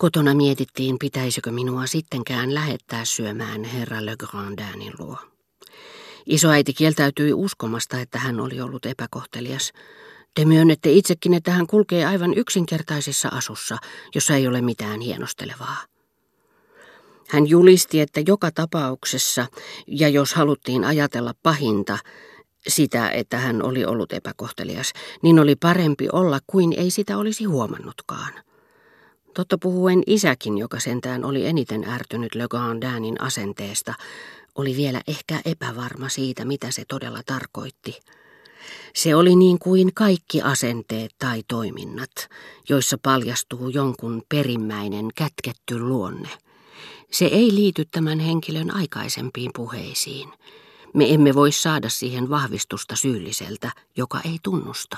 Kotona mietittiin, pitäisikö minua sittenkään lähettää syömään herra Le Grandinin luo. Isoäiti kieltäytyi uskomasta, että hän oli ollut epäkohtelias. Te myönnette itsekin, että hän kulkee aivan yksinkertaisessa asussa, jossa ei ole mitään hienostelevaa. Hän julisti, että joka tapauksessa, ja jos haluttiin ajatella pahinta, sitä, että hän oli ollut epäkohtelias, niin oli parempi olla kuin ei sitä olisi huomannutkaan. Totta puhuen isäkin, joka sentään oli eniten ärtynyt Le Gandinin asenteesta, oli vielä ehkä epävarma siitä, mitä se todella tarkoitti. Se oli niin kuin kaikki asenteet tai toiminnat, joissa paljastuu jonkun perimmäinen kätketty luonne. Se ei liity tämän henkilön aikaisempiin puheisiin. Me emme voi saada siihen vahvistusta syylliseltä, joka ei tunnusta.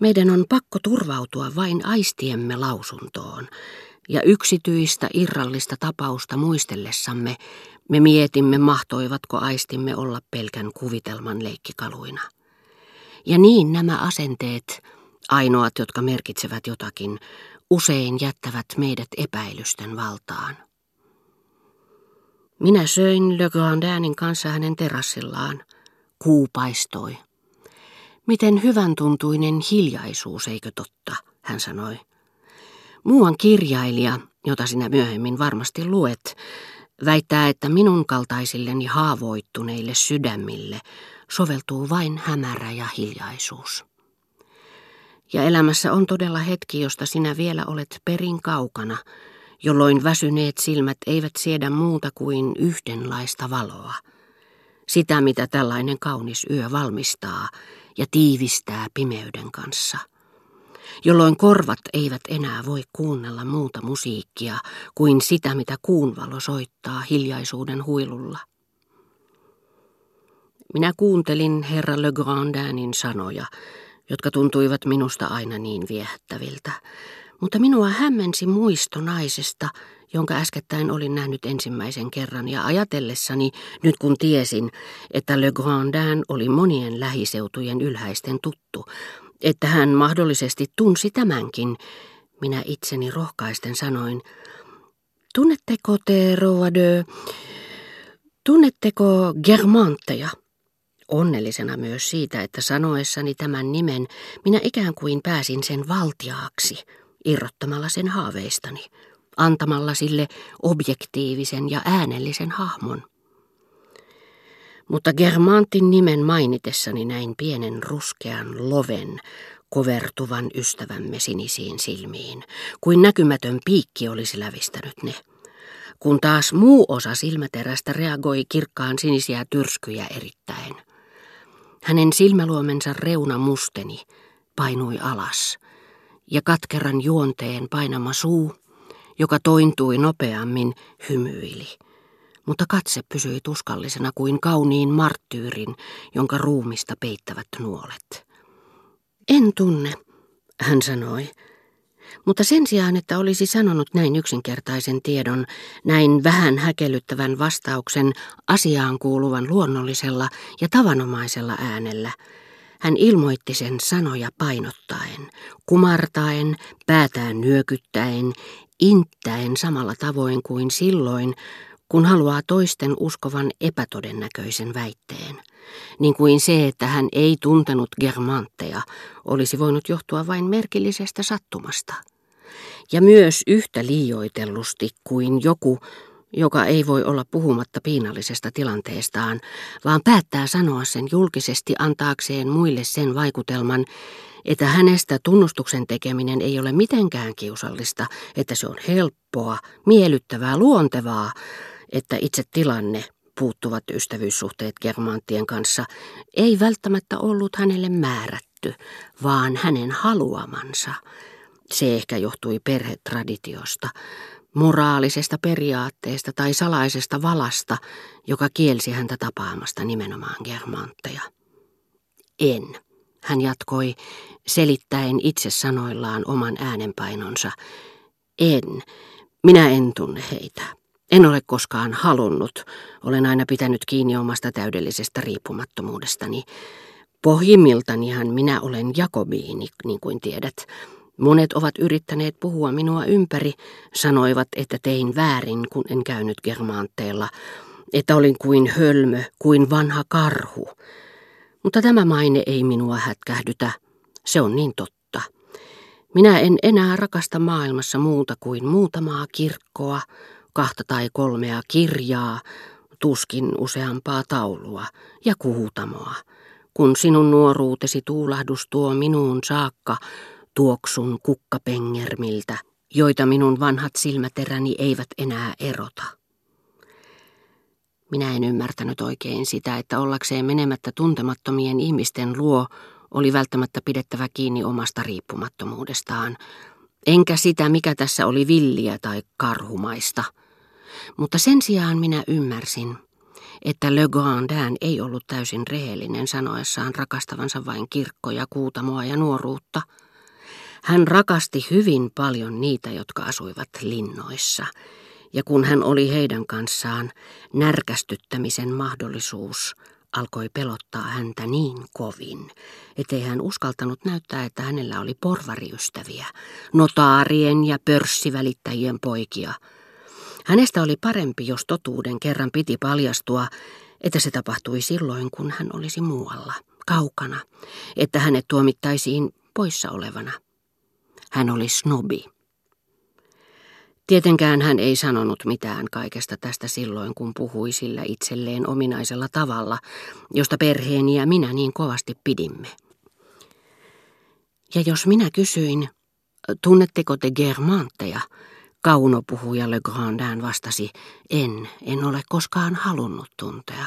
Meidän on pakko turvautua vain aistiemme lausuntoon, ja yksityistä irrallista tapausta muistellessamme me mietimme, mahtoivatko aistimme olla pelkän kuvitelman leikkikaluina. Ja niin nämä asenteet, ainoat jotka merkitsevät jotakin, usein jättävät meidät epäilysten valtaan. Minä söin Le Grandinin kanssa hänen terassillaan. Kuu paistoi. Miten hyvän tuntuinen hiljaisuus, eikö totta, hän sanoi. Muuan kirjailija, jota sinä myöhemmin varmasti luet, väittää, että minun kaltaisilleni haavoittuneille sydämille soveltuu vain hämärä ja hiljaisuus. Ja elämässä on todella hetki, josta sinä vielä olet perin kaukana, jolloin väsyneet silmät eivät siedä muuta kuin yhdenlaista valoa. Sitä, mitä tällainen kaunis yö valmistaa ja tiivistää pimeyden kanssa. Jolloin korvat eivät enää voi kuunnella muuta musiikkia kuin sitä, mitä kuunvalo soittaa hiljaisuuden huilulla. Minä kuuntelin herra Le Grandinin sanoja, jotka tuntuivat minusta aina niin viehättäviltä, mutta minua hämmensi muisto naisesta, jonka äskettäin olin nähnyt ensimmäisen kerran ja ajatellessani, nyt kun tiesin, että Le Grandin oli monien lähiseutujen ylhäisten tuttu, että hän mahdollisesti tunsi tämänkin, minä itseni rohkaisten sanoin, tunnetteko te, rouva de, tunnetteko Germantteja? Onnellisena myös siitä, että sanoessani tämän nimen minä ikään kuin pääsin sen valtiaaksi, irrottamalla sen haaveistani, antamalla sille objektiivisen ja äänellisen hahmon. Mutta Germantin nimen mainitessani näin pienen ruskean loven kovertuvan ystävämme sinisiin silmiin, kuin näkymätön piikki olisi lävistänyt ne. Kun taas muu osa silmäterästä reagoi kirkkaan sinisiä tyrskyjä erittäin. Hänen silmäluomensa reuna musteni painui alas, ja katkeran juonteen painama suu, joka tointui nopeammin, hymyili. Mutta katse pysyi tuskallisena kuin kauniin marttyyrin, jonka ruumista peittävät nuolet. En tunne, hän sanoi. Mutta sen sijaan, että olisi sanonut näin yksinkertaisen tiedon, näin vähän häkellyttävän vastauksen asiaan kuuluvan luonnollisella ja tavanomaisella äänellä, hän ilmoitti sen sanoja painottaen, kumartaen, päätään nyökyttäen, inttäen samalla tavoin kuin silloin, kun haluaa toisten uskovan epätodennäköisen väitteen. Niin kuin se, että hän ei tuntenut Germantteja, olisi voinut johtua vain merkillisestä sattumasta. Ja myös yhtä liioitellusti kuin joku, joka ei voi olla puhumatta piinallisesta tilanteestaan, vaan päättää sanoa sen julkisesti antaakseen muille sen vaikutelman, että hänestä tunnustuksen tekeminen ei ole mitenkään kiusallista, että se on helppoa, miellyttävää, luontevaa, että itse tilanne, puuttuvat ystävyyssuhteet Germanttien kanssa, ei välttämättä ollut hänelle määrätty, vaan hänen haluamansa. Se ehkä johtui perhetraditiosta, moraalisesta periaatteesta tai salaisesta valasta, joka kielsi häntä tapaamasta nimenomaan Germantteja. En, hän jatkoi, selittäen itse sanoillaan oman äänenpainonsa. En, minä en tunne heitä. En ole koskaan halunnut, olen aina pitänyt kiinni omasta täydellisestä riippumattomuudestani. Pohjimmiltanihan minä olen Jakobiini, niin kuin tiedät, Monet ovat yrittäneet puhua minua ympäri, sanoivat, että tein väärin, kun en käynyt Germaanteella, että olin kuin hölmö, kuin vanha karhu. Mutta tämä maine ei minua hätkähdytä, se on niin totta. Minä en enää rakasta maailmassa muuta kuin muutamaa kirkkoa, kahta tai kolmea kirjaa, tuskin useampaa taulua ja kuutamoa. Kun sinun nuoruutesi tuulahdus tuo minuun saakka, tuoksun kukkapengermiltä, joita minun vanhat silmäteräni eivät enää erota. Minä en ymmärtänyt oikein sitä, että ollakseen menemättä tuntemattomien ihmisten luo oli välttämättä pidettävä kiinni omasta riippumattomuudestaan, enkä sitä, mikä tässä oli villiä tai karhumaista. Mutta sen sijaan minä ymmärsin, että Le Grandin ei ollut täysin rehellinen sanoessaan rakastavansa vain kirkkoja, kuutamoa ja nuoruutta. Hän rakasti hyvin paljon niitä, jotka asuivat linnoissa, ja kun hän oli heidän kanssaan, närkästyttämisen mahdollisuus alkoi pelottaa häntä niin kovin, ettei hän uskaltanut näyttää, että hänellä oli porvariystäviä, notaarien ja pörssivälittäjien poikia. Hänestä oli parempi, jos totuuden kerran piti paljastua, että se tapahtui silloin, kun hän olisi muualla, kaukana, että hänet tuomittaisiin poissa olevana. Hän oli snobi. Tietenkään hän ei sanonut mitään kaikesta tästä silloin, kun puhui sillä itselleen ominaisella tavalla, josta perheeni ja minä niin kovasti pidimme. Ja jos minä kysyin, tunnetteko te Germantteja, kaunopuhuja Le Grandin vastasi, en, en ole koskaan halunnut tuntea.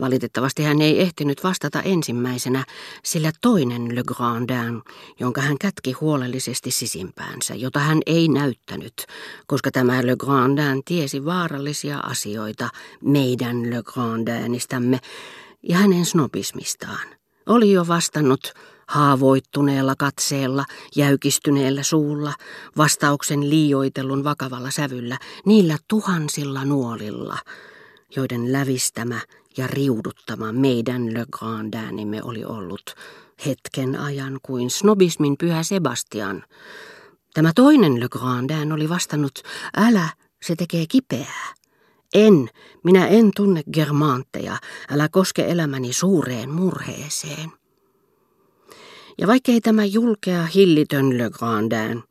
Valitettavasti hän ei ehtinyt vastata ensimmäisenä, sillä toinen Le Grandin, jonka hän kätki huolellisesti sisimpäänsä, jota hän ei näyttänyt, koska tämä Le Grandin tiesi vaarallisia asioita meidän Le Grandinistämme ja hänen snobismistaan, oli jo vastannut haavoittuneella katseella, jäykistyneellä suulla, vastauksen liioitellun vakavalla sävyllä, niillä tuhansilla nuolilla, joiden lävistämä ja riuduttama meidän Le Grandinimme oli ollut hetken ajan kuin snobismin pyhä Sebastian. Tämä toinen Le Grandin oli vastannut, älä, se tekee kipeää. En, minä en tunne germaantteja, älä koske elämäni suureen murheeseen. Ja vaikkei tämä julkea hillitön Le Grandin,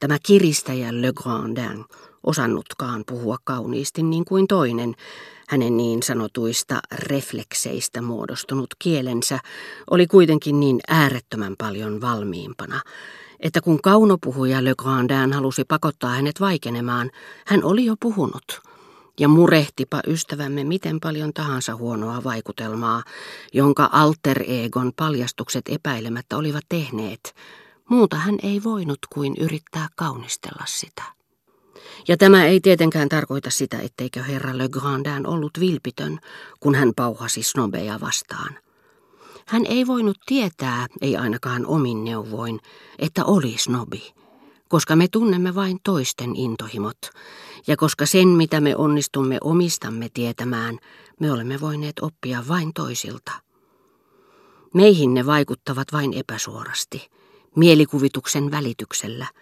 tämä kiristäjä Le Grandin, osannutkaan puhua kauniisti niin kuin toinen, hänen niin sanotuista reflekseistä muodostunut kielensä oli kuitenkin niin äärettömän paljon valmiimpana, että kun kaunopuhuja Le Grandin halusi pakottaa hänet vaikenemaan, hän oli jo puhunut. Ja murehtipa ystävämme miten paljon tahansa huonoa vaikutelmaa, jonka alter egon paljastukset epäilemättä olivat tehneet, muuta hän ei voinut kuin yrittää kaunistella sitä. Ja tämä ei tietenkään tarkoita sitä, etteikö herra Le Grandin ollut vilpitön, kun hän pauhasi snobeja vastaan. Hän ei voinut tietää, ei ainakaan omin neuvoin, että oli snobi, koska me tunnemme vain toisten intohimot, ja koska sen, mitä me onnistumme omistamme tietämään, me olemme voineet oppia vain toisilta. Meihin ne vaikuttavat vain epäsuorasti, mielikuvituksen välityksellä –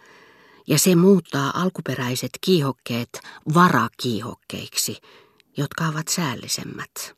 ja se muuttaa alkuperäiset kiihokkeet varakiihokkeiksi, jotka ovat säällisemmät.